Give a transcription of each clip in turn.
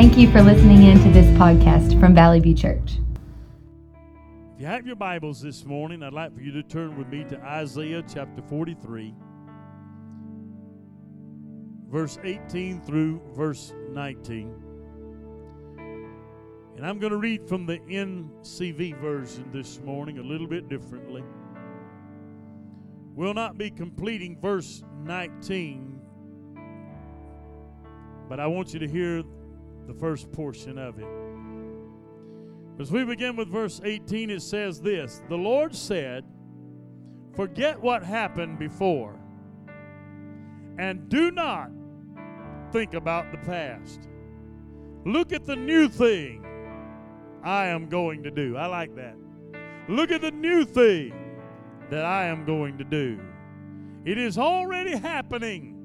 Thank you for listening in to this podcast from Valley View Church. If you have your Bibles this morning, I'd like for you to turn with me to Isaiah chapter 43, verse 18 through verse 19. And I'm going to read from the NCV version this morning a little bit differently. We'll not be completing verse 19, but I want you to hear the first portion of it. As we begin with verse 18, it says this The Lord said, Forget what happened before, and do not think about the past. Look at the new thing I am going to do. I like that. Look at the new thing that I am going to do. It is already happening.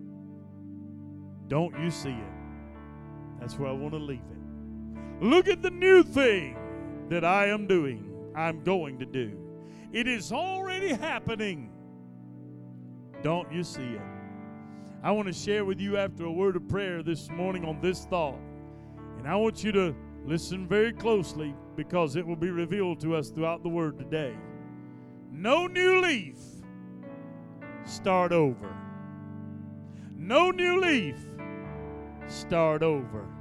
Don't you see it? That's where I want to leave it. Look at the new thing that I am doing, I'm going to do. It is already happening. Don't you see it? I want to share with you after a word of prayer this morning on this thought. And I want you to listen very closely because it will be revealed to us throughout the word today. No new leaf, start over. No new leaf, start over.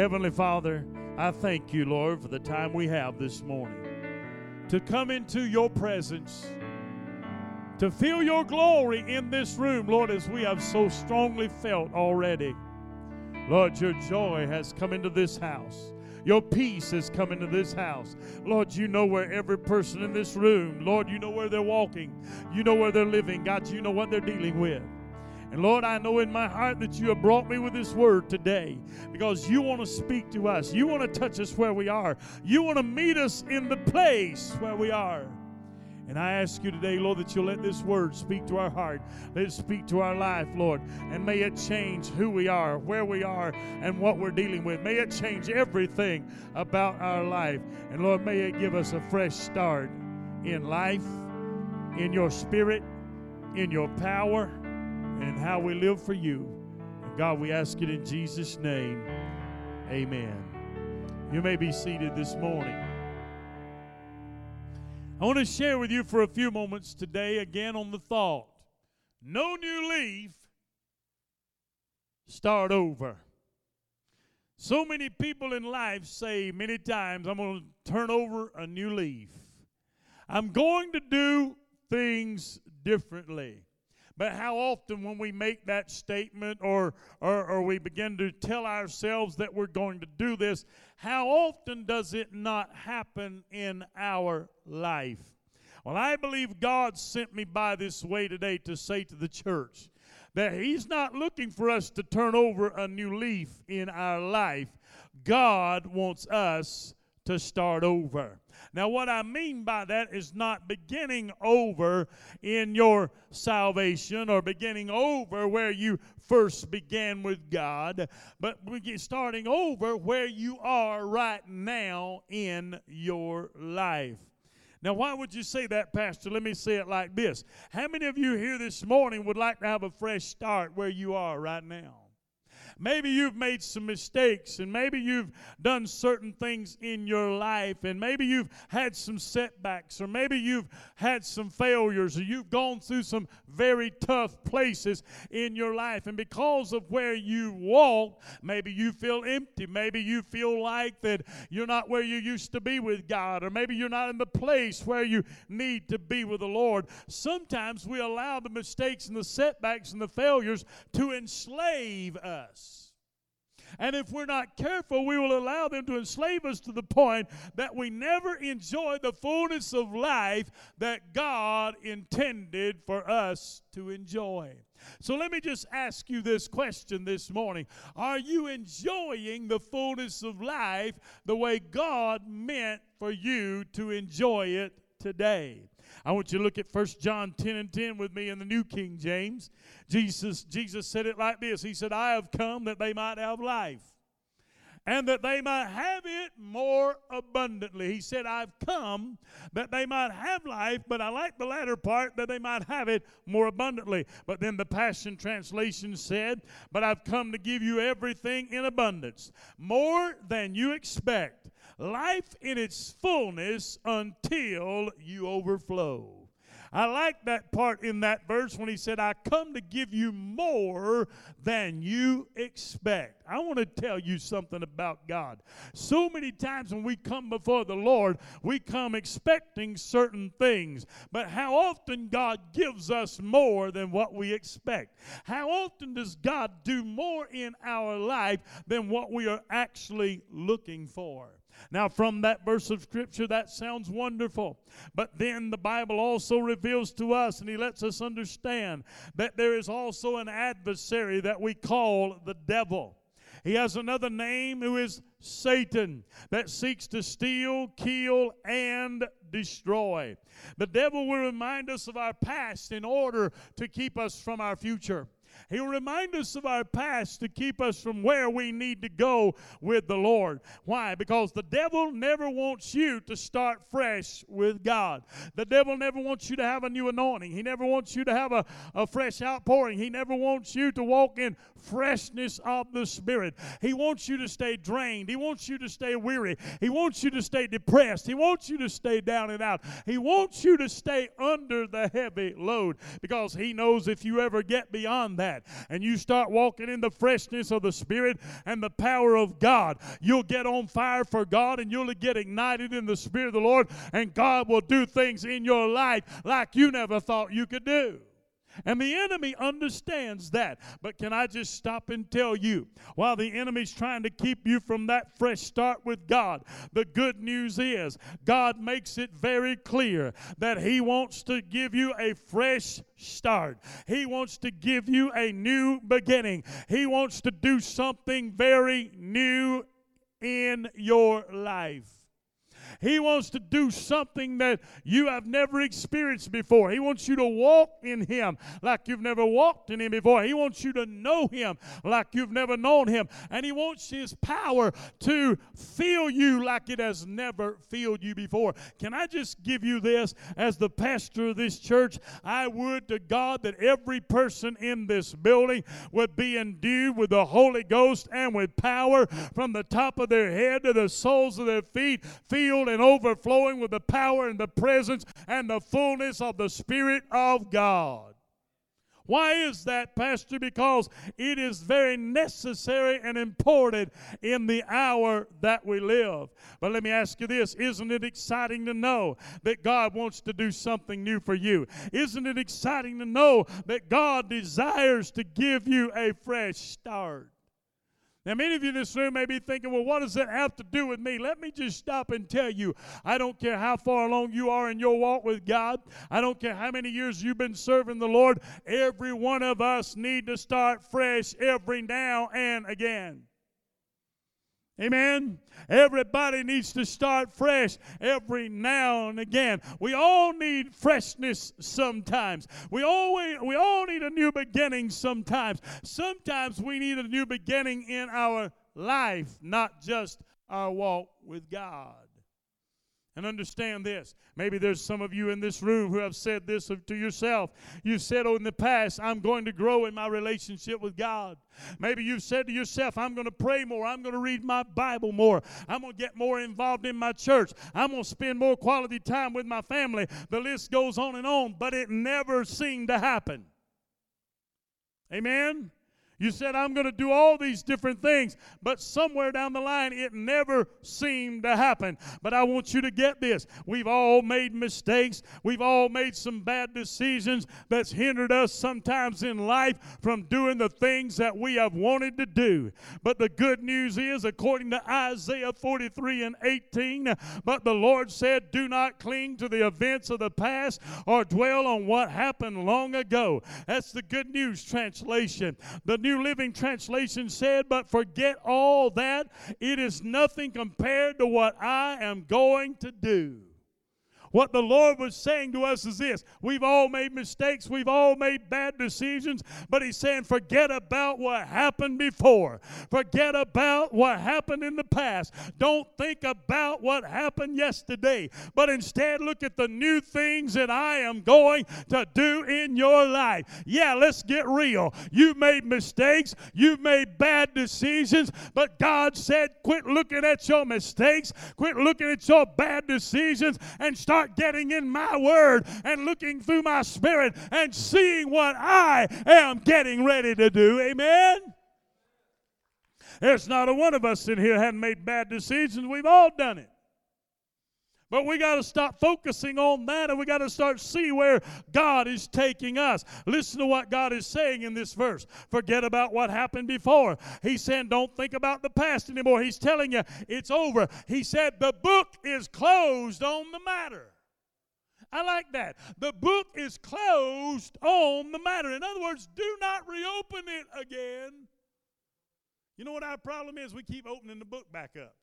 Heavenly Father, I thank you, Lord, for the time we have this morning to come into your presence, to feel your glory in this room, Lord, as we have so strongly felt already. Lord, your joy has come into this house. Your peace has come into this house. Lord, you know where every person in this room, Lord, you know where they're walking. You know where they're living. God, you know what they're dealing with. And Lord, I know in my heart that you have brought me with this word today because you want to speak to us. You want to touch us where we are. You want to meet us in the place where we are. And I ask you today, Lord, that you'll let this word speak to our heart. Let it speak to our life, Lord. And may it change who we are, where we are, and what we're dealing with. May it change everything about our life. And Lord, may it give us a fresh start in life, in your spirit, in your power and how we live for you. And God, we ask it in Jesus' name. Amen. You may be seated this morning. I want to share with you for a few moments today again on the thought no new leaf, start over. So many people in life say many times, I'm going to turn over a new leaf. I'm going to do things differently. But how often, when we make that statement or, or, or, we begin to tell ourselves that we're going to do this, how often does it not happen in our life? Well, I believe God sent me by this way today to say to the church that He's not looking for us to turn over a new leaf in our life. God wants us to start over. Now, what I mean by that is not beginning over in your salvation or beginning over where you first began with God, but starting over where you are right now in your life. Now, why would you say that, Pastor? Let me say it like this How many of you here this morning would like to have a fresh start where you are right now? Maybe you've made some mistakes, and maybe you've done certain things in your life, and maybe you've had some setbacks, or maybe you've had some failures, or you've gone through some very tough places in your life. And because of where you walk, maybe you feel empty. Maybe you feel like that you're not where you used to be with God, or maybe you're not in the place where you need to be with the Lord. Sometimes we allow the mistakes and the setbacks and the failures to enslave us. And if we're not careful, we will allow them to enslave us to the point that we never enjoy the fullness of life that God intended for us to enjoy. So let me just ask you this question this morning Are you enjoying the fullness of life the way God meant for you to enjoy it today? I want you to look at 1 John 10 and 10 with me in the New King James. Jesus, Jesus said it like this He said, I have come that they might have life and that they might have it more abundantly. He said, I've come that they might have life, but I like the latter part, that they might have it more abundantly. But then the Passion Translation said, But I've come to give you everything in abundance, more than you expect, life in its fullness until you overflow. I like that part in that verse when he said, I come to give you more than you expect. I want to tell you something about God. So many times when we come before the Lord, we come expecting certain things. But how often God gives us more than what we expect? How often does God do more in our life than what we are actually looking for? Now, from that verse of Scripture, that sounds wonderful. But then the Bible also reveals to us, and He lets us understand that there is also an adversary that we call the devil. He has another name who is Satan that seeks to steal, kill, and destroy. The devil will remind us of our past in order to keep us from our future. He'll remind us of our past to keep us from where we need to go with the Lord. Why? Because the devil never wants you to start fresh with God. The devil never wants you to have a new anointing. He never wants you to have a, a fresh outpouring. He never wants you to walk in freshness of the Spirit. He wants you to stay drained. He wants you to stay weary. He wants you to stay depressed. He wants you to stay down and out. He wants you to stay under the heavy load because he knows if you ever get beyond that, and you start walking in the freshness of the Spirit and the power of God, you'll get on fire for God and you'll get ignited in the Spirit of the Lord, and God will do things in your life like you never thought you could do. And the enemy understands that. But can I just stop and tell you, while the enemy's trying to keep you from that fresh start with God, the good news is God makes it very clear that He wants to give you a fresh start. He wants to give you a new beginning. He wants to do something very new in your life. He wants to do something that you have never experienced before. He wants you to walk in Him like you've never walked in Him before. He wants you to know Him like you've never known Him. And He wants His power to fill you like it has never filled you before. Can I just give you this as the pastor of this church? I would to God that every person in this building would be endued with the Holy Ghost and with power from the top of their head to the soles of their feet, filled and overflowing with the power and the presence and the fullness of the Spirit of God. Why is that, Pastor? Because it is very necessary and important in the hour that we live. But let me ask you this Isn't it exciting to know that God wants to do something new for you? Isn't it exciting to know that God desires to give you a fresh start? Now, many of you in this room may be thinking, well, what does that have to do with me? Let me just stop and tell you I don't care how far along you are in your walk with God, I don't care how many years you've been serving the Lord. Every one of us need to start fresh every now and again. Amen. Everybody needs to start fresh every now and again. We all need freshness sometimes. We always we all need a new beginning sometimes. Sometimes we need a new beginning in our life, not just our walk with God. And understand this. Maybe there's some of you in this room who have said this to yourself. You've said, Oh, in the past, I'm going to grow in my relationship with God. Maybe you've said to yourself, I'm going to pray more. I'm going to read my Bible more. I'm going to get more involved in my church. I'm going to spend more quality time with my family. The list goes on and on, but it never seemed to happen. Amen? You said, I'm going to do all these different things, but somewhere down the line, it never seemed to happen. But I want you to get this. We've all made mistakes. We've all made some bad decisions that's hindered us sometimes in life from doing the things that we have wanted to do. But the good news is, according to Isaiah 43 and 18, but the Lord said, Do not cling to the events of the past or dwell on what happened long ago. That's the good news translation. The New New Living Translation said, But forget all that. It is nothing compared to what I am going to do. What the Lord was saying to us is this. We've all made mistakes, we've all made bad decisions, but He's saying, forget about what happened before, forget about what happened in the past. Don't think about what happened yesterday, but instead look at the new things that I am going to do in your life. Yeah, let's get real. You've made mistakes, you've made bad decisions, but God said, quit looking at your mistakes, quit looking at your bad decisions, and start getting in my word and looking through my spirit and seeing what I am getting ready to do. Amen. There's not a one of us in here hadn't made bad decisions. We've all done it. But we got to stop focusing on that and we got to start see where God is taking us. Listen to what God is saying in this verse. Forget about what happened before. He said, don't think about the past anymore. He's telling you it's over. He said the book is closed on the matter. I like that. The book is closed on the matter. In other words, do not reopen it again. You know what our problem is? We keep opening the book back up.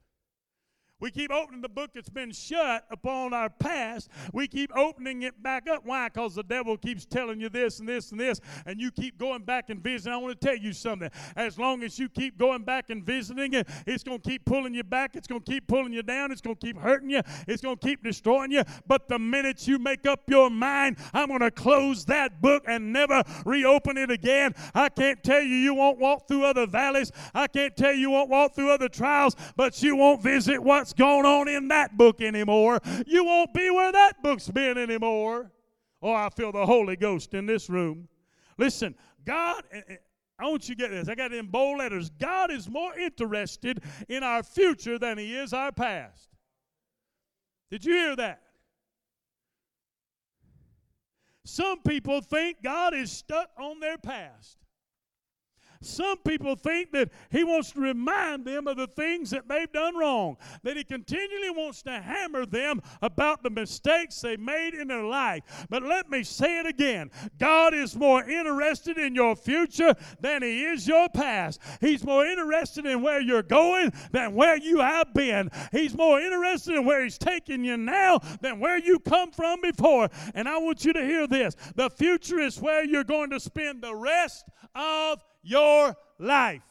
We keep opening the book that's been shut upon our past. We keep opening it back up. Why? Because the devil keeps telling you this and this and this, and you keep going back and visiting. I want to tell you something. As long as you keep going back and visiting it, it's going to keep pulling you back. It's going to keep pulling you down. It's going to keep hurting you. It's going to keep destroying you. But the minute you make up your mind, I'm going to close that book and never reopen it again. I can't tell you you won't walk through other valleys. I can't tell you you won't walk through other trials, but you won't visit what what's going on in that book anymore. You won't be where that book's been anymore. Oh, I feel the Holy Ghost in this room. Listen, God, eh, eh, I want you to get this. I got it in bold letters. God is more interested in our future than He is our past. Did you hear that? Some people think God is stuck on their past. Some people think that he wants to remind them of the things that they've done wrong, that he continually wants to hammer them about the mistakes they made in their life. But let me say it again God is more interested in your future than he is your past. He's more interested in where you're going than where you have been. He's more interested in where he's taking you now than where you come from before. And I want you to hear this the future is where you're going to spend the rest of your life.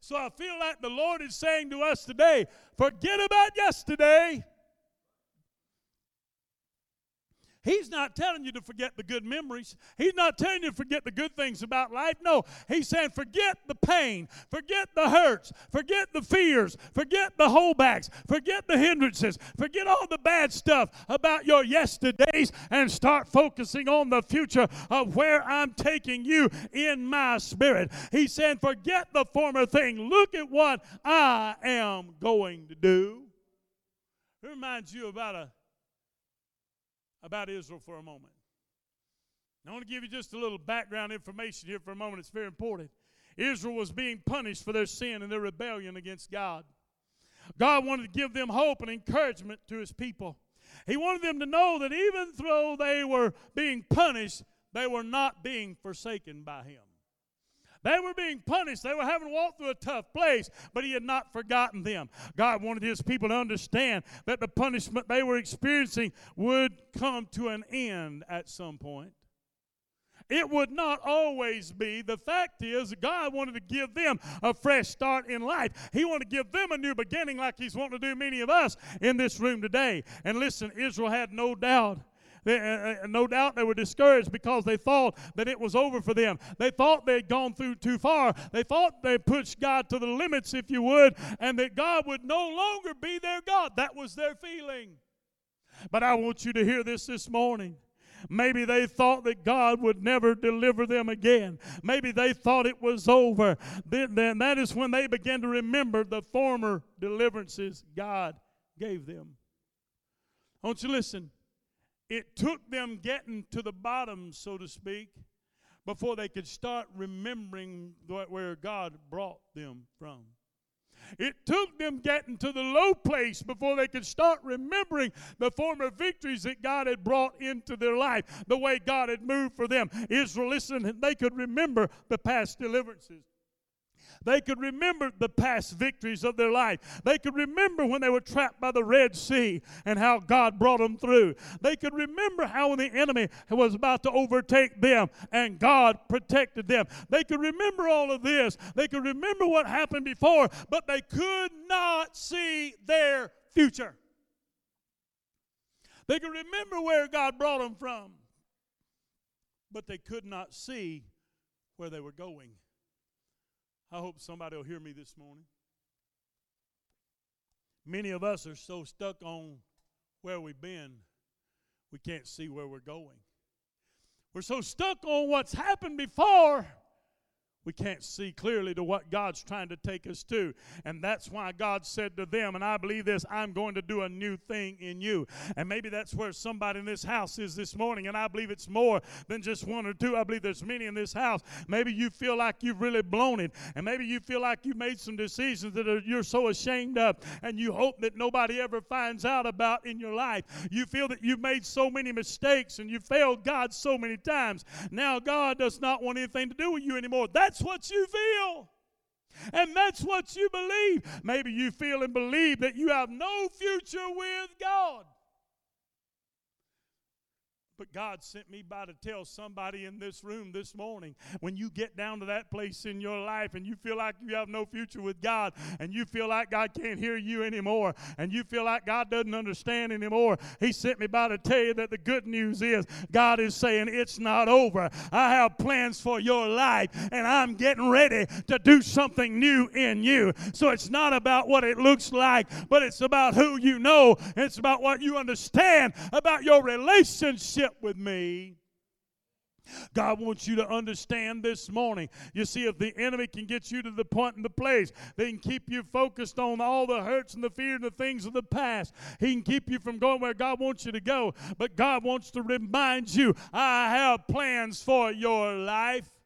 So I feel like the Lord is saying to us today forget about yesterday He's not telling you to forget the good memories. He's not telling you to forget the good things about life. No, he's saying forget the pain, forget the hurts, forget the fears, forget the holdbacks, forget the hindrances, forget all the bad stuff about your yesterdays and start focusing on the future of where I'm taking you in my spirit. He's saying forget the former thing. Look at what I am going to do. It reminds you about a about Israel for a moment. I want to give you just a little background information here for a moment. It's very important. Israel was being punished for their sin and their rebellion against God. God wanted to give them hope and encouragement to his people. He wanted them to know that even though they were being punished, they were not being forsaken by him. They were being punished. They were having to walk through a tough place, but He had not forgotten them. God wanted His people to understand that the punishment they were experiencing would come to an end at some point. It would not always be. The fact is, God wanted to give them a fresh start in life. He wanted to give them a new beginning, like He's wanting to do many of us in this room today. And listen, Israel had no doubt they, uh, uh, no doubt they were discouraged because they thought that it was over for them. They thought they'd gone through too far. They thought they pushed God to the limits, if you would, and that God would no longer be their God. That was their feeling. But I want you to hear this this morning. Maybe they thought that God would never deliver them again. Maybe they thought it was over. Then, then that is when they began to remember the former deliverances God gave them. I want you listen. It took them getting to the bottom, so to speak, before they could start remembering where God brought them from. It took them getting to the low place before they could start remembering the former victories that God had brought into their life, the way God had moved for them. Israel, listen, they could remember the past deliverances. They could remember the past victories of their life. They could remember when they were trapped by the Red Sea and how God brought them through. They could remember how the enemy was about to overtake them and God protected them. They could remember all of this. They could remember what happened before, but they could not see their future. They could remember where God brought them from, but they could not see where they were going. I hope somebody will hear me this morning. Many of us are so stuck on where we've been, we can't see where we're going. We're so stuck on what's happened before, we can't see clearly to what God's trying to take us to. And that's why God said to them, and I believe this, I'm going to do a new thing in you. And maybe that's where somebody in this house is this morning. And I believe it's more than just one or two. I believe there's many in this house. Maybe you feel like you've really blown it. And maybe you feel like you've made some decisions that are, you're so ashamed of. And you hope that nobody ever finds out about in your life. You feel that you've made so many mistakes and you failed God so many times. Now God does not want anything to do with you anymore. That's that's what you feel. And that's what you believe. Maybe you feel and believe that you have no future with God. But God sent me by to tell somebody in this room this morning when you get down to that place in your life and you feel like you have no future with God and you feel like God can't hear you anymore and you feel like God doesn't understand anymore, He sent me by to tell you that the good news is God is saying it's not over. I have plans for your life and I'm getting ready to do something new in you. So it's not about what it looks like, but it's about who you know. It's about what you understand about your relationship with me. God wants you to understand this morning. You see, if the enemy can get you to the point and the place, they can keep you focused on all the hurts and the fear and the things of the past. He can keep you from going where God wants you to go. But God wants to remind you, I have plans for your life.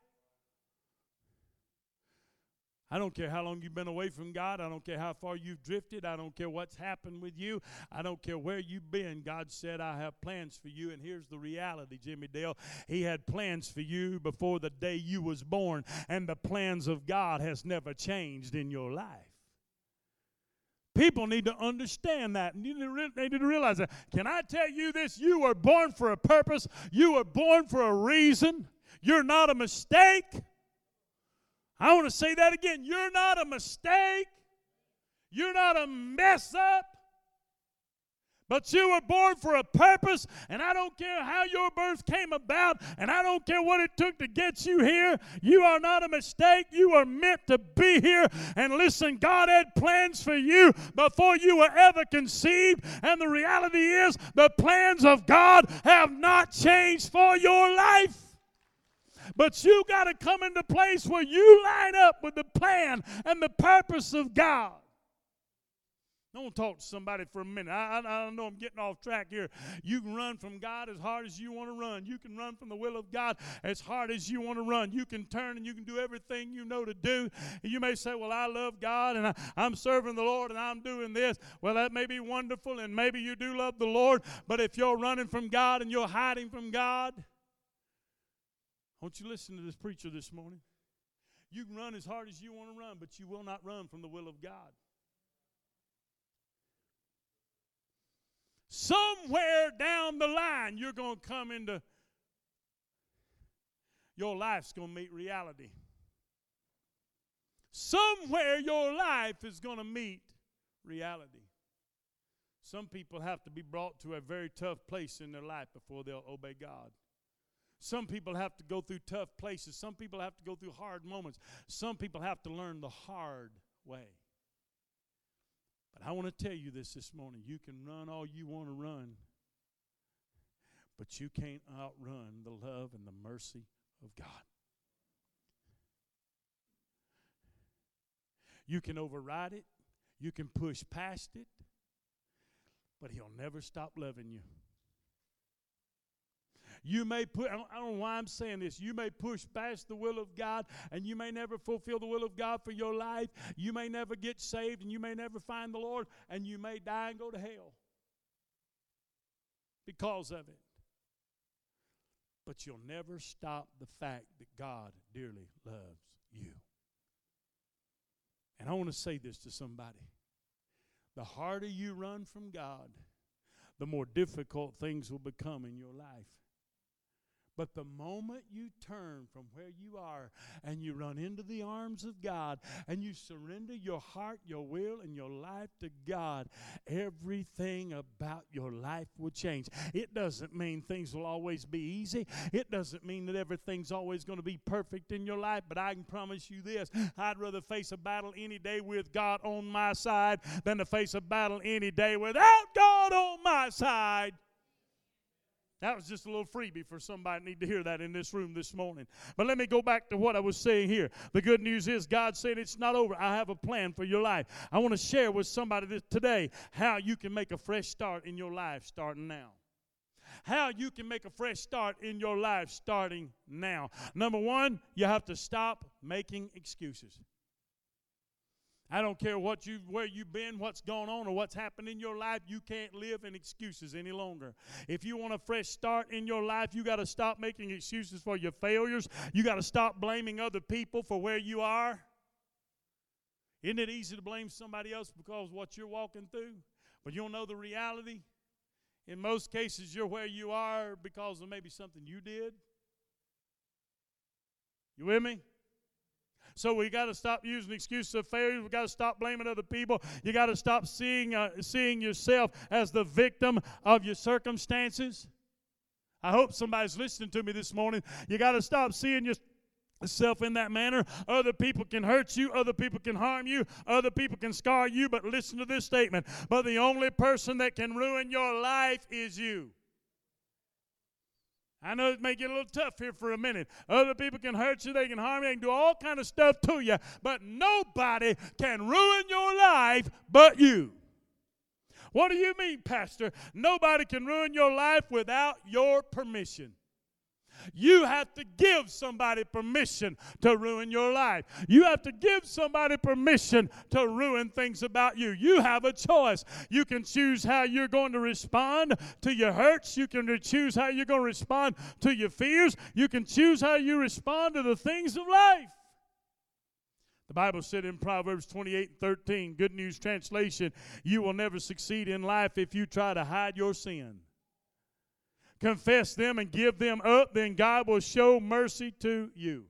I don't care how long you've been away from God. I don't care how far you've drifted. I don't care what's happened with you. I don't care where you've been. God said, I have plans for you. And here's the reality, Jimmy Dale. He had plans for you before the day you was born. And the plans of God has never changed in your life. People need to understand that. They need to realize that. Can I tell you this? You were born for a purpose. You were born for a reason. You're not a mistake. I want to say that again. You're not a mistake. You're not a mess up. But you were born for a purpose, and I don't care how your birth came about, and I don't care what it took to get you here. You are not a mistake. You are meant to be here. And listen, God had plans for you before you were ever conceived. And the reality is, the plans of God have not changed for your life. But you got to come into place where you line up with the plan and the purpose of God. I want to talk to somebody for a minute. I, I, I, know I'm getting off track here. You can run from God as hard as you want to run. You can run from the will of God as hard as you want to run. You can turn and you can do everything you know to do. And you may say, Well, I love God and I, I'm serving the Lord and I'm doing this. Well, that may be wonderful and maybe you do love the Lord. But if you're running from God and you're hiding from God, won't you listen to this preacher this morning? You can run as hard as you want to run, but you will not run from the will of God. Somewhere down the line, you're going to come into your life's going to meet reality. Somewhere your life is going to meet reality. Some people have to be brought to a very tough place in their life before they'll obey God. Some people have to go through tough places. Some people have to go through hard moments. Some people have to learn the hard way. But I want to tell you this this morning. You can run all you want to run, but you can't outrun the love and the mercy of God. You can override it, you can push past it, but He'll never stop loving you. You may put, I don't, I don't know why I'm saying this. You may push past the will of God and you may never fulfill the will of God for your life. You may never get saved and you may never find the Lord and you may die and go to hell because of it. But you'll never stop the fact that God dearly loves you. And I want to say this to somebody. The harder you run from God, the more difficult things will become in your life. But the moment you turn from where you are and you run into the arms of God and you surrender your heart, your will, and your life to God, everything about your life will change. It doesn't mean things will always be easy, it doesn't mean that everything's always going to be perfect in your life. But I can promise you this I'd rather face a battle any day with God on my side than to face a battle any day without God on my side. That was just a little freebie for somebody need to hear that in this room this morning. But let me go back to what I was saying here. The good news is God said it's not over. I have a plan for your life. I want to share with somebody today how you can make a fresh start in your life starting now how you can make a fresh start in your life starting now. Number one, you have to stop making excuses. I don't care what you where you've been, what's going on, or what's happened in your life. You can't live in excuses any longer. If you want a fresh start in your life, you got to stop making excuses for your failures. You got to stop blaming other people for where you are. Isn't it easy to blame somebody else because what you're walking through? But you don't know the reality. In most cases, you're where you are because of maybe something you did. You with me? So we got to stop using excuses of failure. We got to stop blaming other people. You got to stop seeing uh, seeing yourself as the victim of your circumstances. I hope somebody's listening to me this morning. You got to stop seeing yourself in that manner. Other people can hurt you, other people can harm you, other people can scar you, but listen to this statement. But the only person that can ruin your life is you. I know it may get a little tough here for a minute. Other people can hurt you, they can harm you, they can do all kind of stuff to you, but nobody can ruin your life but you. What do you mean, Pastor? Nobody can ruin your life without your permission. You have to give somebody permission to ruin your life. You have to give somebody permission to ruin things about you. You have a choice. You can choose how you're going to respond to your hurts. You can choose how you're going to respond to your fears. You can choose how you respond to the things of life. The Bible said in Proverbs 28 and 13, Good News Translation, you will never succeed in life if you try to hide your sin confess them and give them up, then God will show mercy to you.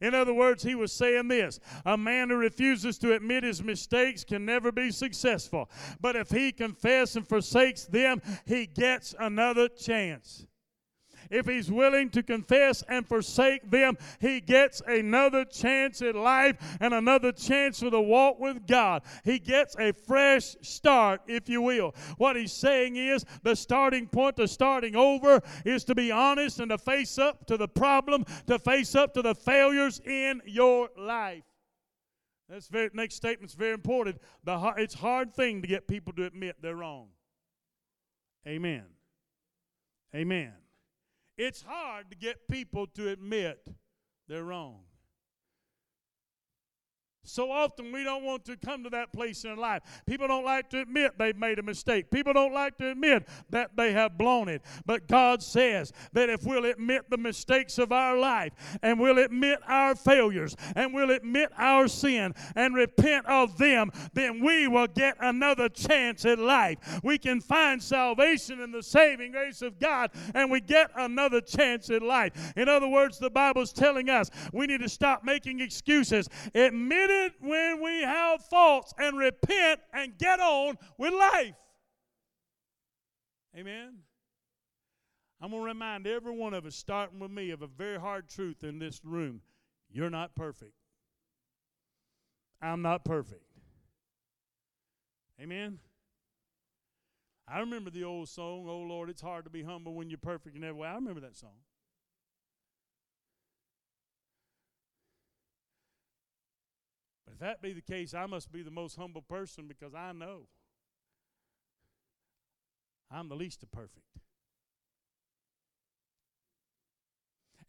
In other words, he was saying this a man who refuses to admit his mistakes can never be successful. But if he confesses and forsakes them, he gets another chance. If he's willing to confess and forsake them, he gets another chance at life and another chance for the walk with God. He gets a fresh start, if you will. What he's saying is the starting point to starting over is to be honest and to face up to the problem, to face up to the failures in your life. That's very, next statement's very important. The, it's a hard thing to get people to admit they're wrong. Amen. Amen. It's hard to get people to admit they're wrong. So often we don't want to come to that place in life. People don't like to admit they've made a mistake. People don't like to admit that they have blown it. But God says that if we'll admit the mistakes of our life and we'll admit our failures and we'll admit our sin and repent of them, then we will get another chance at life. We can find salvation in the saving grace of God and we get another chance at life. In other words, the Bible's telling us we need to stop making excuses. Admit it when we have faults and repent and get on with life. Amen. I'm going to remind every one of us, starting with me, of a very hard truth in this room. You're not perfect. I'm not perfect. Amen. I remember the old song, Oh Lord, it's hard to be humble when you're perfect in every way. I remember that song. If that be the case, I must be the most humble person because I know I'm the least of perfect.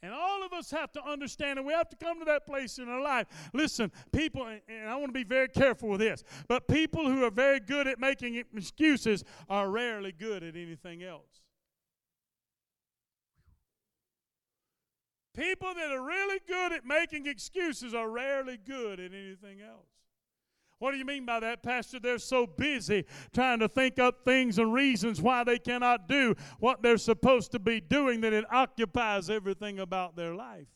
And all of us have to understand, and we have to come to that place in our life. Listen, people, and I want to be very careful with this, but people who are very good at making excuses are rarely good at anything else. People that are really good at making excuses are rarely good at anything else. What do you mean by that, Pastor? They're so busy trying to think up things and reasons why they cannot do what they're supposed to be doing that it occupies everything about their life.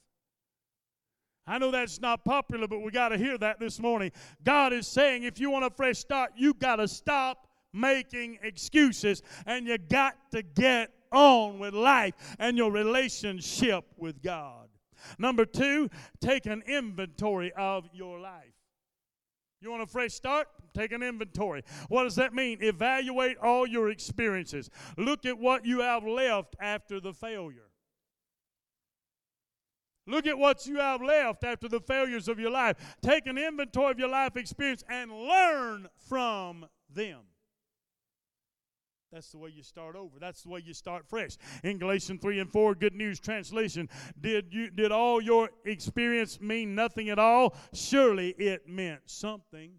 I know that's not popular, but we got to hear that this morning. God is saying if you want a fresh start, you got to stop making excuses and you got to get on with life and your relationship with God. Number two, take an inventory of your life. You want a fresh start? Take an inventory. What does that mean? Evaluate all your experiences. Look at what you have left after the failure. Look at what you have left after the failures of your life. Take an inventory of your life experience and learn from them. That's the way you start over. That's the way you start fresh. In Galatians 3 and 4, Good News Translation, did you did all your experience mean nothing at all? Surely it meant something.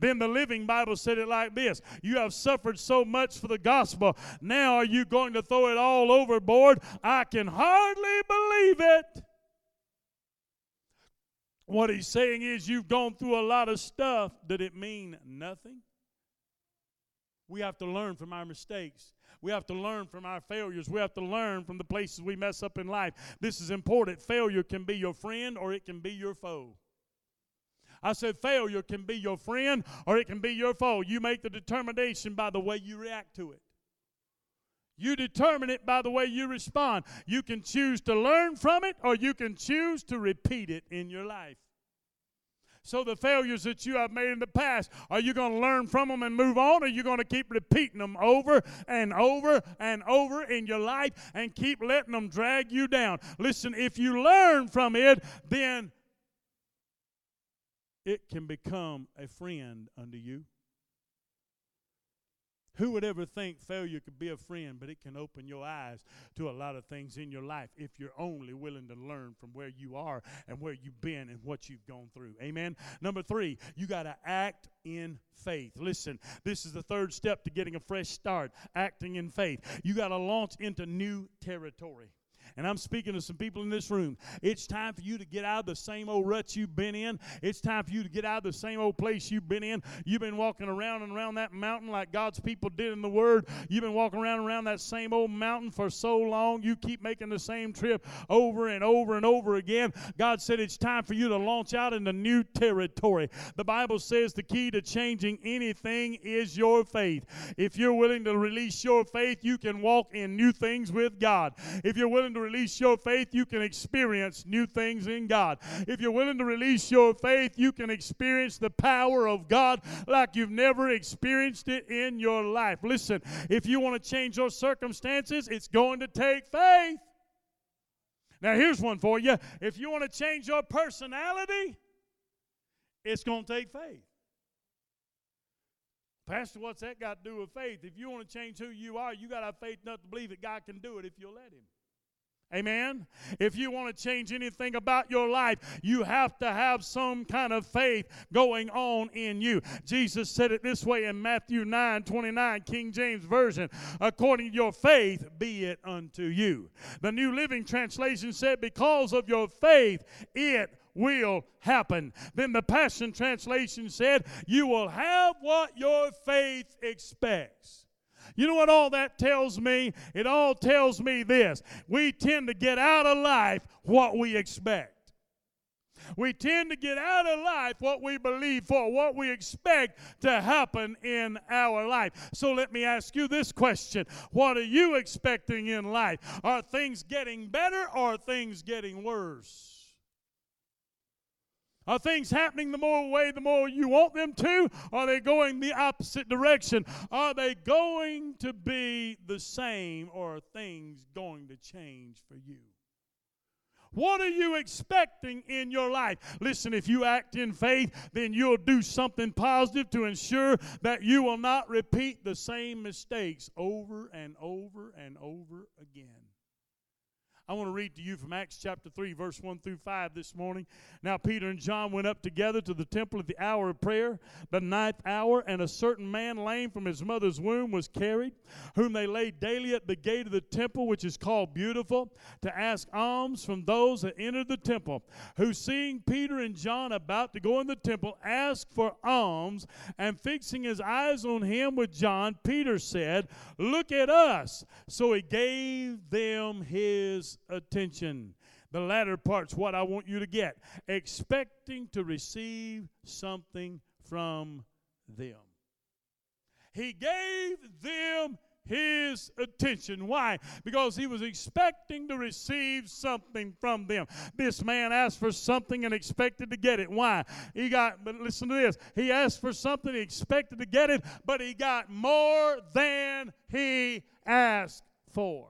Then the Living Bible said it like this You have suffered so much for the gospel. Now are you going to throw it all overboard? I can hardly believe it. What he's saying is, you've gone through a lot of stuff. Did it mean nothing? We have to learn from our mistakes. We have to learn from our failures. We have to learn from the places we mess up in life. This is important. Failure can be your friend or it can be your foe. I said failure can be your friend or it can be your foe. You make the determination by the way you react to it. You determine it by the way you respond. You can choose to learn from it or you can choose to repeat it in your life. So, the failures that you have made in the past, are you going to learn from them and move on? Or are you going to keep repeating them over and over and over in your life and keep letting them drag you down? Listen, if you learn from it, then it can become a friend unto you. Who would ever think failure could be a friend, but it can open your eyes to a lot of things in your life if you're only willing to learn from where you are and where you've been and what you've gone through. Amen. Number three, you got to act in faith. Listen, this is the third step to getting a fresh start acting in faith. You got to launch into new territory. And I'm speaking to some people in this room. It's time for you to get out of the same old rut you've been in. It's time for you to get out of the same old place you've been in. You've been walking around and around that mountain like God's people did in the Word. You've been walking around and around that same old mountain for so long. You keep making the same trip over and over and over again. God said it's time for you to launch out into new territory. The Bible says the key to changing anything is your faith. If you're willing to release your faith, you can walk in new things with God. If you're willing to to release your faith, you can experience new things in God. If you're willing to release your faith, you can experience the power of God like you've never experienced it in your life. Listen, if you want to change your circumstances, it's going to take faith. Now, here's one for you. If you want to change your personality, it's going to take faith. Pastor, what's that got to do with faith? If you want to change who you are, you got to have faith enough to believe that God can do it if you'll let Him. Amen. If you want to change anything about your life, you have to have some kind of faith going on in you. Jesus said it this way in Matthew 9 29, King James Version according to your faith, be it unto you. The New Living Translation said, because of your faith, it will happen. Then the Passion Translation said, you will have what your faith expects. You know what all that tells me? It all tells me this we tend to get out of life what we expect. We tend to get out of life what we believe for, what we expect to happen in our life. So let me ask you this question What are you expecting in life? Are things getting better or things getting worse? Are things happening the more way, the more you want them to? Are they going the opposite direction? Are they going to be the same or are things going to change for you? What are you expecting in your life? Listen, if you act in faith, then you'll do something positive to ensure that you will not repeat the same mistakes over and over and over again. I want to read to you from Acts chapter 3, verse 1 through 5 this morning. Now, Peter and John went up together to the temple at the hour of prayer, the ninth hour, and a certain man lame from his mother's womb was carried, whom they laid daily at the gate of the temple, which is called Beautiful, to ask alms from those that entered the temple, who, seeing Peter and John about to go in the temple, asked for alms, and fixing his eyes on him with John, Peter said, Look at us. So he gave them his attention. The latter part's what I want you to get. Expecting to receive something from them. He gave them his attention. Why? Because he was expecting to receive something from them. This man asked for something and expected to get it. Why? He got, but listen to this. He asked for something, he expected to get it, but he got more than he asked for.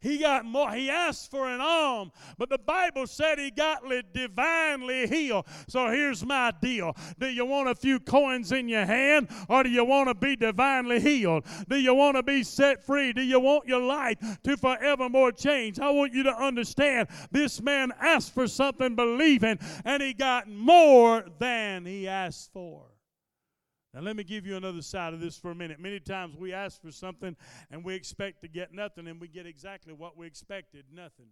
He got more. He asked for an arm, but the Bible said he got divinely healed. So here's my deal. Do you want a few coins in your hand or do you want to be divinely healed? Do you want to be set free? Do you want your life to forevermore change? I want you to understand this man asked for something believing and he got more than he asked for. Now, let me give you another side of this for a minute. Many times we ask for something and we expect to get nothing, and we get exactly what we expected nothing.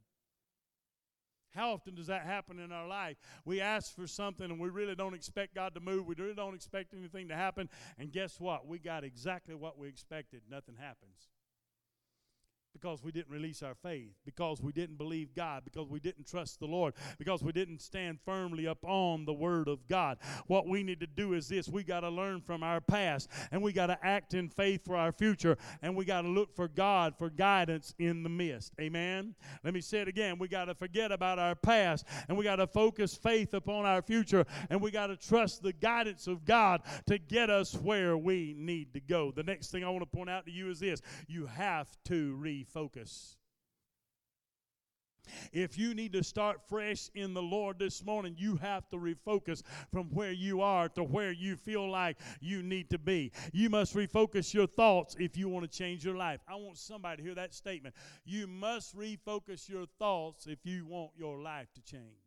How often does that happen in our life? We ask for something and we really don't expect God to move. We really don't expect anything to happen. And guess what? We got exactly what we expected. Nothing happens because we didn't release our faith, because we didn't believe God, because we didn't trust the Lord, because we didn't stand firmly upon the Word of God. What we need to do is this we got to learn from our past, and we got to act in faith for our future, and we got to look for God for guidance in the midst. Amen? Let me say it again. We got to forget about our past, and we got to focus faith upon our future, and we got to trust the guidance of God to get us where we need to go. The next thing I want to point out to you is this you have to re refocus. If you need to start fresh in the Lord this morning, you have to refocus from where you are to where you feel like you need to be. You must refocus your thoughts if you want to change your life. I want somebody to hear that statement. You must refocus your thoughts if you want your life to change.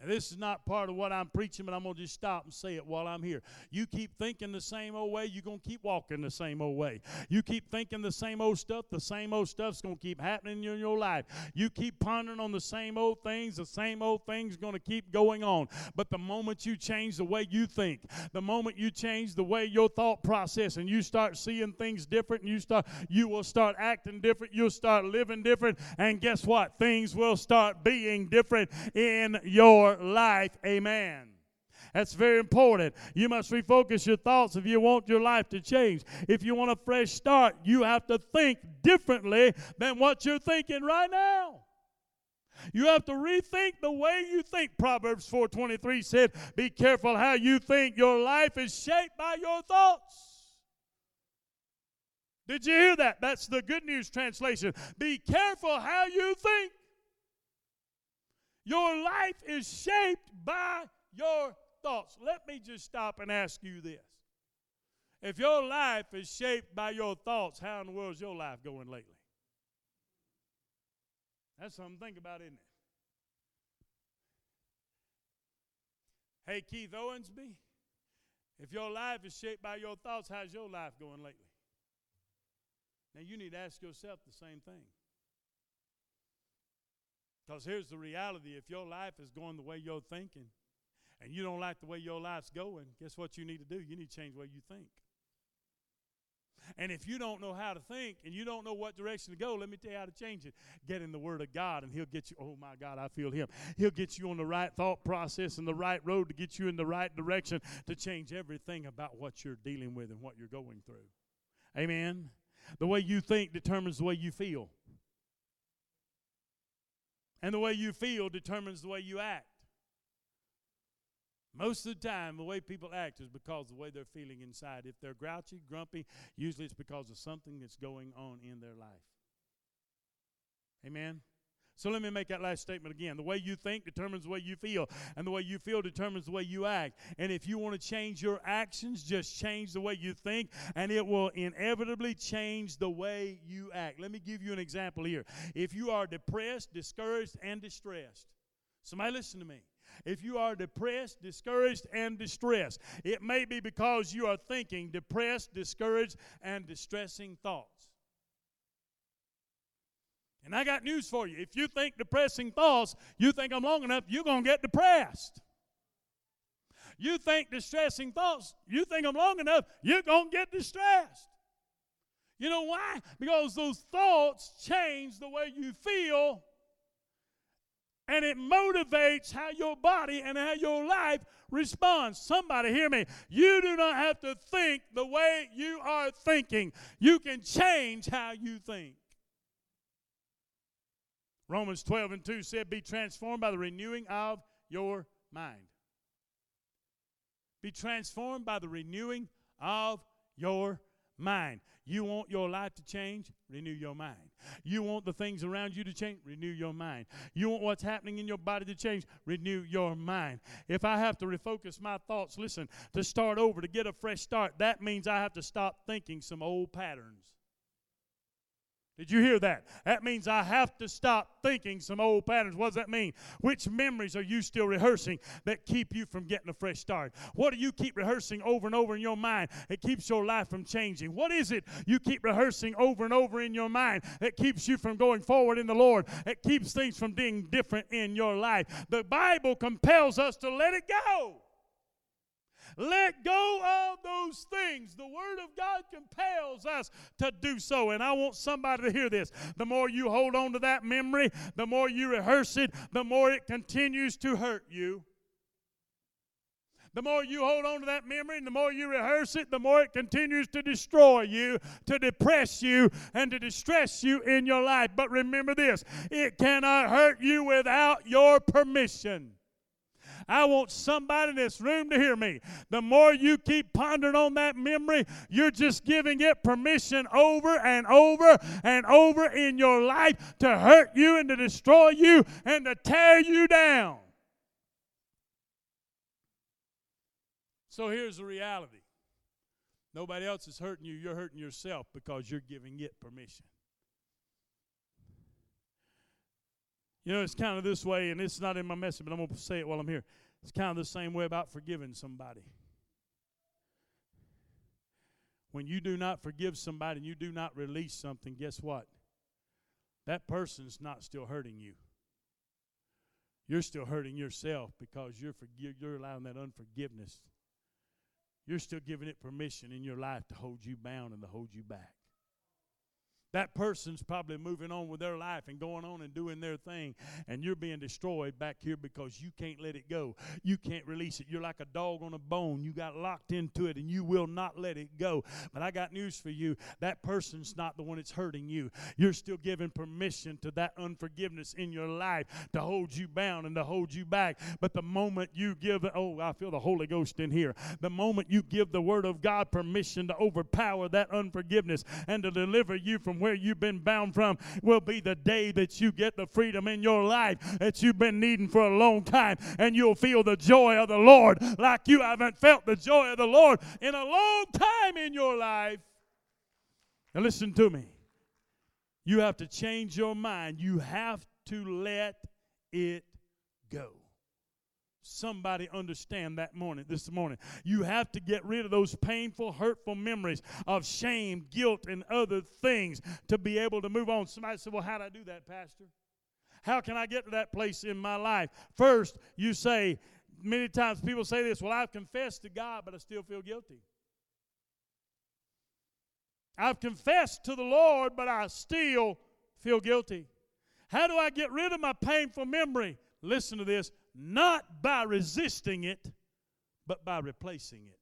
Now, this is not part of what I'm preaching, but I'm going to just stop and say it while I'm here. You keep thinking the same old way, you're going to keep walking the same old way. You keep thinking the same old stuff, the same old stuff's going to keep happening in your life. You keep pondering on the same old things, the same old things going to keep going on. But the moment you change the way you think, the moment you change the way your thought process and you start seeing things different, and you start you will start acting different, you'll start living different, and guess what? Things will start being different in your your life. Amen. That's very important. You must refocus your thoughts if you want your life to change. If you want a fresh start, you have to think differently than what you're thinking right now. You have to rethink the way you think. Proverbs 4:23 said, "Be careful how you think. Your life is shaped by your thoughts." Did you hear that? That's the good news translation. Be careful how you think. Your life is shaped by your thoughts. Let me just stop and ask you this. If your life is shaped by your thoughts, how in the world is your life going lately? That's something to think about, isn't it? Hey, Keith Owensby, if your life is shaped by your thoughts, how's your life going lately? Now, you need to ask yourself the same thing. Because here's the reality if your life is going the way you're thinking and you don't like the way your life's going, guess what you need to do? You need to change the way you think. And if you don't know how to think and you don't know what direction to go, let me tell you how to change it. Get in the Word of God and He'll get you. Oh my God, I feel Him. He'll get you on the right thought process and the right road to get you in the right direction to change everything about what you're dealing with and what you're going through. Amen. The way you think determines the way you feel. And the way you feel determines the way you act. Most of the time, the way people act is because of the way they're feeling inside. If they're grouchy, grumpy, usually it's because of something that's going on in their life. Amen? So let me make that last statement again. The way you think determines the way you feel, and the way you feel determines the way you act. And if you want to change your actions, just change the way you think, and it will inevitably change the way you act. Let me give you an example here. If you are depressed, discouraged, and distressed, somebody listen to me. If you are depressed, discouraged, and distressed, it may be because you are thinking depressed, discouraged, and distressing thoughts. And I got news for you. If you think depressing thoughts, you think I'm long enough, you're going to get depressed. You think distressing thoughts, you think I'm long enough, you're going to get distressed. You know why? Because those thoughts change the way you feel, and it motivates how your body and how your life responds. Somebody hear me. You do not have to think the way you are thinking, you can change how you think. Romans 12 and 2 said, Be transformed by the renewing of your mind. Be transformed by the renewing of your mind. You want your life to change? Renew your mind. You want the things around you to change? Renew your mind. You want what's happening in your body to change? Renew your mind. If I have to refocus my thoughts, listen, to start over, to get a fresh start, that means I have to stop thinking some old patterns. Did you hear that? That means I have to stop thinking some old patterns. What does that mean? Which memories are you still rehearsing that keep you from getting a fresh start? What do you keep rehearsing over and over in your mind that keeps your life from changing? What is it you keep rehearsing over and over in your mind that keeps you from going forward in the Lord, that keeps things from being different in your life? The Bible compels us to let it go. Let go of those things. The Word of God compels us to do so. And I want somebody to hear this. The more you hold on to that memory, the more you rehearse it, the more it continues to hurt you. The more you hold on to that memory and the more you rehearse it, the more it continues to destroy you, to depress you, and to distress you in your life. But remember this it cannot hurt you without your permission. I want somebody in this room to hear me. The more you keep pondering on that memory, you're just giving it permission over and over and over in your life to hurt you and to destroy you and to tear you down. So here's the reality nobody else is hurting you, you're hurting yourself because you're giving it permission. You know, it's kind of this way, and it's not in my message, but I'm going to say it while I'm here. It's kind of the same way about forgiving somebody. When you do not forgive somebody and you do not release something, guess what? That person's not still hurting you. You're still hurting yourself because you're, forgi- you're allowing that unforgiveness. You're still giving it permission in your life to hold you bound and to hold you back that person's probably moving on with their life and going on and doing their thing, and you're being destroyed back here because you can't let it go. You can't release it. You're like a dog on a bone. You got locked into it and you will not let it go. But I got news for you that person's not the one that's hurting you. You're still giving permission to that unforgiveness in your life to hold you bound and to hold you back. But the moment you give, oh, I feel the Holy Ghost in here. The moment you give the Word of God permission to overpower that unforgiveness and to deliver you from where you've been bound from will be the day that you get the freedom in your life that you've been needing for a long time. And you'll feel the joy of the Lord like you haven't felt the joy of the Lord in a long time in your life. Now, listen to me. You have to change your mind. You have to let it go. Somebody understand that morning, this morning. You have to get rid of those painful, hurtful memories of shame, guilt, and other things to be able to move on. Somebody said, Well, how do I do that, Pastor? How can I get to that place in my life? First, you say, many times people say this, Well, I've confessed to God, but I still feel guilty. I've confessed to the Lord, but I still feel guilty. How do I get rid of my painful memory? Listen to this not by resisting it, but by replacing it.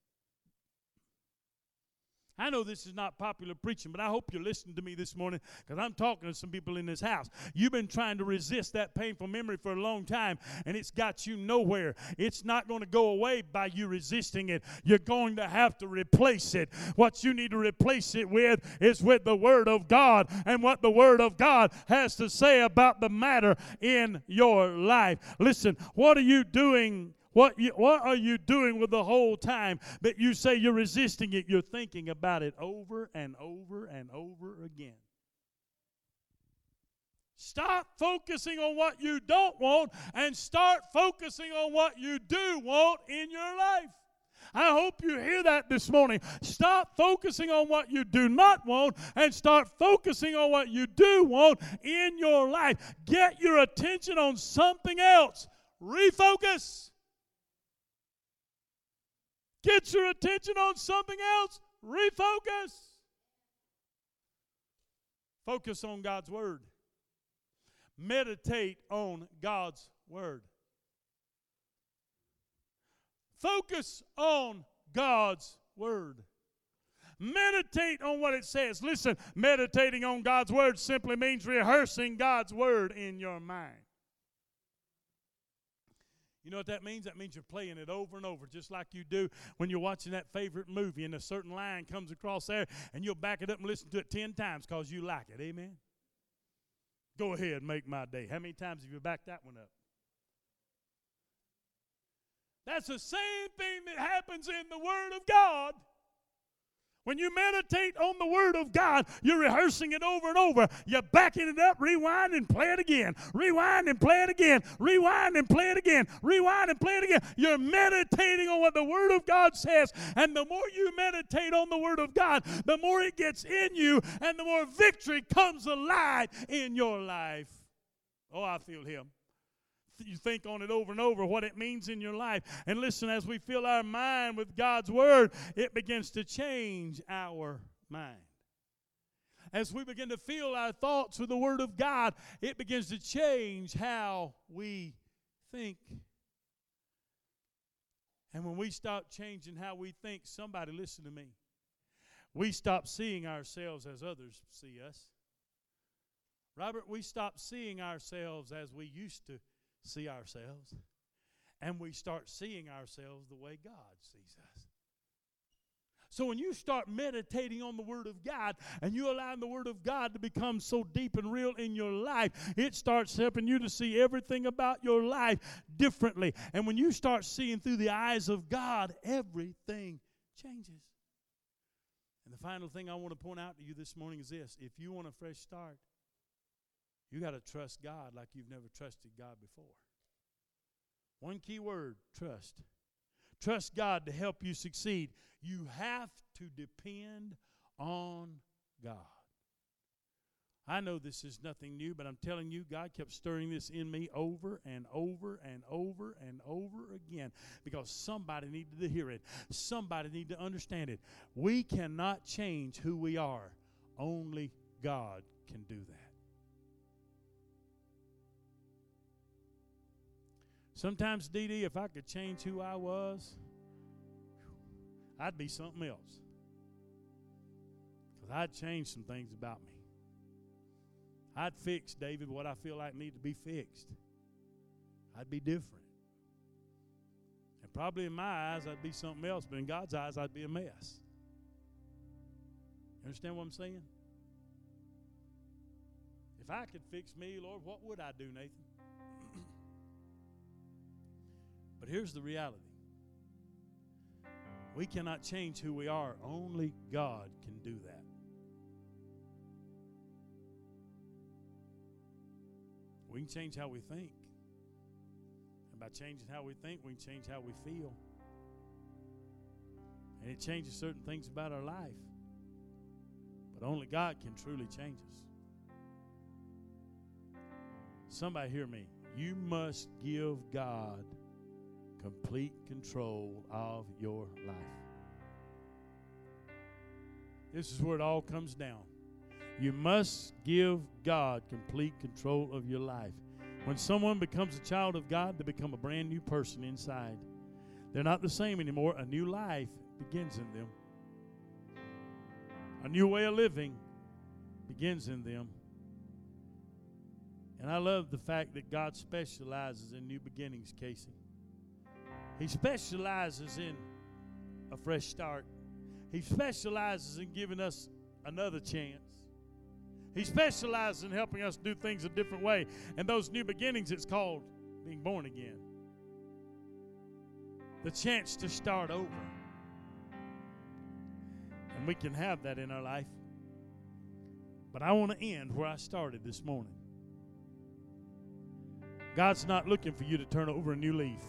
I know this is not popular preaching, but I hope you're listening to me this morning because I'm talking to some people in this house. You've been trying to resist that painful memory for a long time, and it's got you nowhere. It's not going to go away by you resisting it. You're going to have to replace it. What you need to replace it with is with the Word of God and what the Word of God has to say about the matter in your life. Listen, what are you doing? What, you, what are you doing with the whole time that you say you're resisting it? You're thinking about it over and over and over again. Stop focusing on what you don't want and start focusing on what you do want in your life. I hope you hear that this morning. Stop focusing on what you do not want and start focusing on what you do want in your life. Get your attention on something else. Refocus. Get your attention on something else. Refocus. Focus on God's Word. Meditate on God's Word. Focus on God's Word. Meditate on what it says. Listen, meditating on God's Word simply means rehearsing God's Word in your mind. You know what that means? That means you're playing it over and over, just like you do when you're watching that favorite movie and a certain line comes across there and you'll back it up and listen to it 10 times because you like it. Amen? Go ahead, make my day. How many times have you backed that one up? That's the same thing that happens in the Word of God. When you meditate on the Word of God, you're rehearsing it over and over. You're backing it up, rewind and play it again. Rewind and play it again. Rewind and play it again. Rewind and play it again. You're meditating on what the Word of God says. And the more you meditate on the Word of God, the more it gets in you and the more victory comes alive in your life. Oh, I feel Him you think on it over and over what it means in your life. And listen, as we fill our mind with God's Word, it begins to change our mind. As we begin to fill our thoughts with the Word of God, it begins to change how we think. And when we stop changing how we think, somebody listen to me. We stop seeing ourselves as others see us. Robert, we stop seeing ourselves as we used to see ourselves, and we start seeing ourselves the way God sees us. So when you start meditating on the Word of God and you allow the Word of God to become so deep and real in your life, it starts helping you to see everything about your life differently. And when you start seeing through the eyes of God, everything changes. And the final thing I want to point out to you this morning is this if you want a fresh start, you got to trust God like you've never trusted God before. One key word trust. Trust God to help you succeed. You have to depend on God. I know this is nothing new, but I'm telling you, God kept stirring this in me over and over and over and over again because somebody needed to hear it. Somebody needed to understand it. We cannot change who we are, only God can do that. Sometimes, DD, if I could change who I was, I'd be something else. Because I'd change some things about me. I'd fix, David, what I feel like need to be fixed. I'd be different. And probably in my eyes, I'd be something else, but in God's eyes, I'd be a mess. You understand what I'm saying? If I could fix me, Lord, what would I do, Nathan? But here's the reality we cannot change who we are, only God can do that. We can change how we think. And by changing how we think, we can change how we feel. And it changes certain things about our life. But only God can truly change us. Somebody hear me. You must give God complete control of your life. This is where it all comes down. You must give God complete control of your life. When someone becomes a child of God, they become a brand new person inside. They're not the same anymore. A new life begins in them. A new way of living begins in them. And I love the fact that God specializes in new beginnings, Casey. He specializes in a fresh start. He specializes in giving us another chance. He specializes in helping us do things a different way. And those new beginnings, it's called being born again. The chance to start over. And we can have that in our life. But I want to end where I started this morning. God's not looking for you to turn over a new leaf.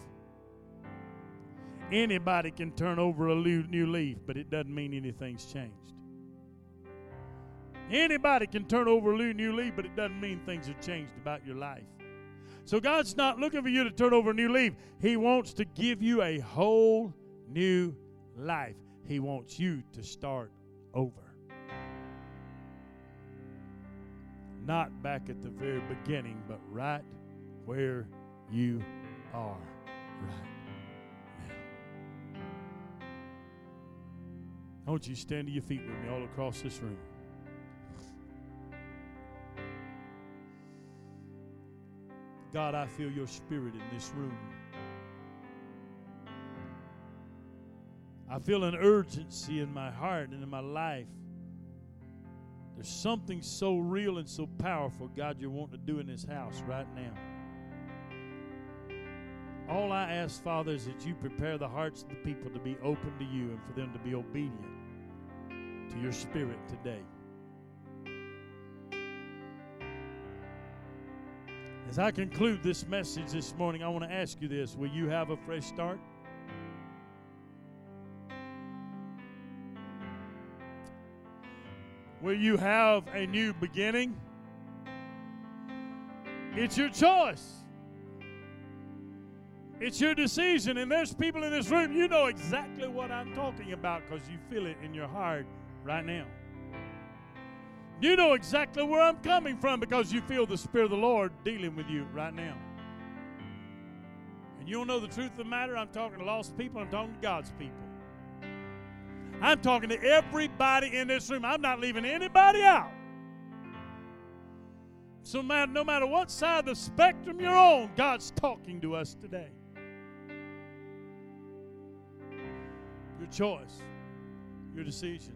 Anybody can turn over a new leaf, but it doesn't mean anything's changed. Anybody can turn over a new leaf, but it doesn't mean things have changed about your life. So God's not looking for you to turn over a new leaf. He wants to give you a whole new life. He wants you to start over. Not back at the very beginning, but right where you are right I want you to stand to your feet with me all across this room. God, I feel your spirit in this room. I feel an urgency in my heart and in my life. There's something so real and so powerful, God, you're wanting to do in this house right now. All I ask, Father, is that you prepare the hearts of the people to be open to you and for them to be obedient to your spirit today. As I conclude this message this morning, I want to ask you this Will you have a fresh start? Will you have a new beginning? It's your choice. It's your decision. And there's people in this room, you know exactly what I'm talking about because you feel it in your heart right now. You know exactly where I'm coming from because you feel the Spirit of the Lord dealing with you right now. And you don't know the truth of the matter. I'm talking to lost people, I'm talking to God's people. I'm talking to everybody in this room. I'm not leaving anybody out. So, no matter what side of the spectrum you're on, God's talking to us today. Your choice, your decision.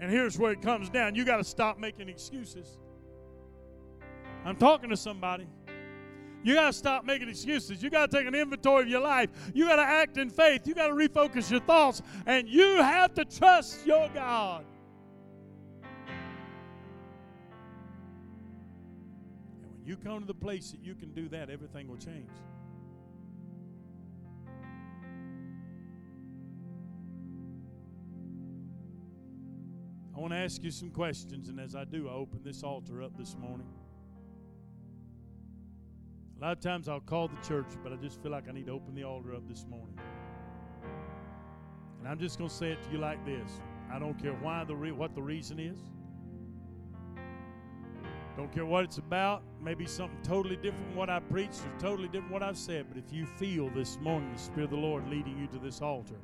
And here's where it comes down you got to stop making excuses. I'm talking to somebody. You got to stop making excuses. You got to take an inventory of your life. You got to act in faith. You got to refocus your thoughts. And you have to trust your God. And when you come to the place that you can do that, everything will change. I want to ask you some questions, and as I do, I open this altar up this morning. A lot of times I'll call the church, but I just feel like I need to open the altar up this morning. And I'm just going to say it to you like this. I don't care why the re- what the reason is. Don't care what it's about. Maybe something totally different from what I preached or totally different what I've said. But if you feel this morning the Spirit of the Lord leading you to this altar,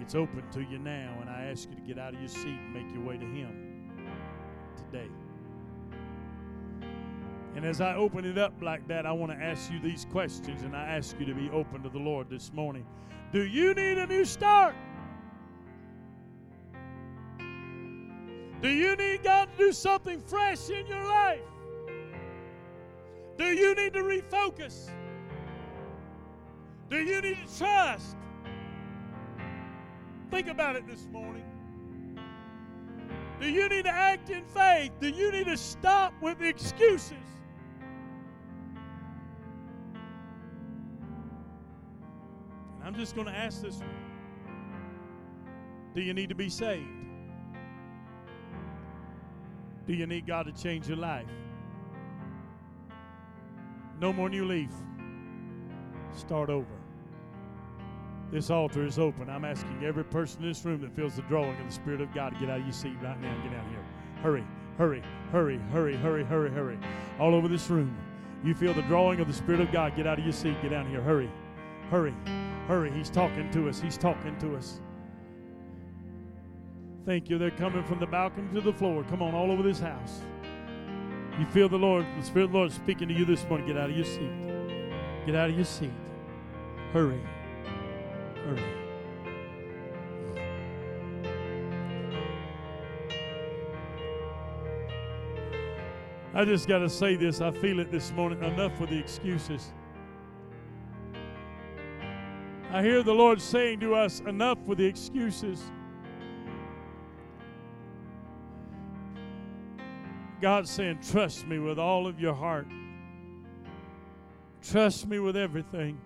it's open to you now, and I ask you to get out of your seat and make your way to Him today. And as I open it up like that, I want to ask you these questions, and I ask you to be open to the Lord this morning. Do you need a new start? Do you need God to do something fresh in your life? Do you need to refocus? Do you need to trust? Think about it this morning. Do you need to act in faith? Do you need to stop with excuses? I'm just going to ask this one Do you need to be saved? Do you need God to change your life? No more new leaf. Start over. This altar is open. I'm asking every person in this room that feels the drawing of the Spirit of God to get out of your seat right now and get out of here. Hurry, hurry, hurry, hurry, hurry, hurry, hurry. All over this room. You feel the drawing of the Spirit of God. Get out of your seat. Get down here. Hurry, hurry, hurry. He's talking to us. He's talking to us. Thank you. They're coming from the balcony to the floor. Come on, all over this house. You feel the Lord, the Spirit of the Lord speaking to you this morning. Get out of your seat. Get out of your seat. Hurry. I just got to say this. I feel it this morning. Enough with the excuses. I hear the Lord saying to us, enough with the excuses. God's saying, trust me with all of your heart. Trust me with everything.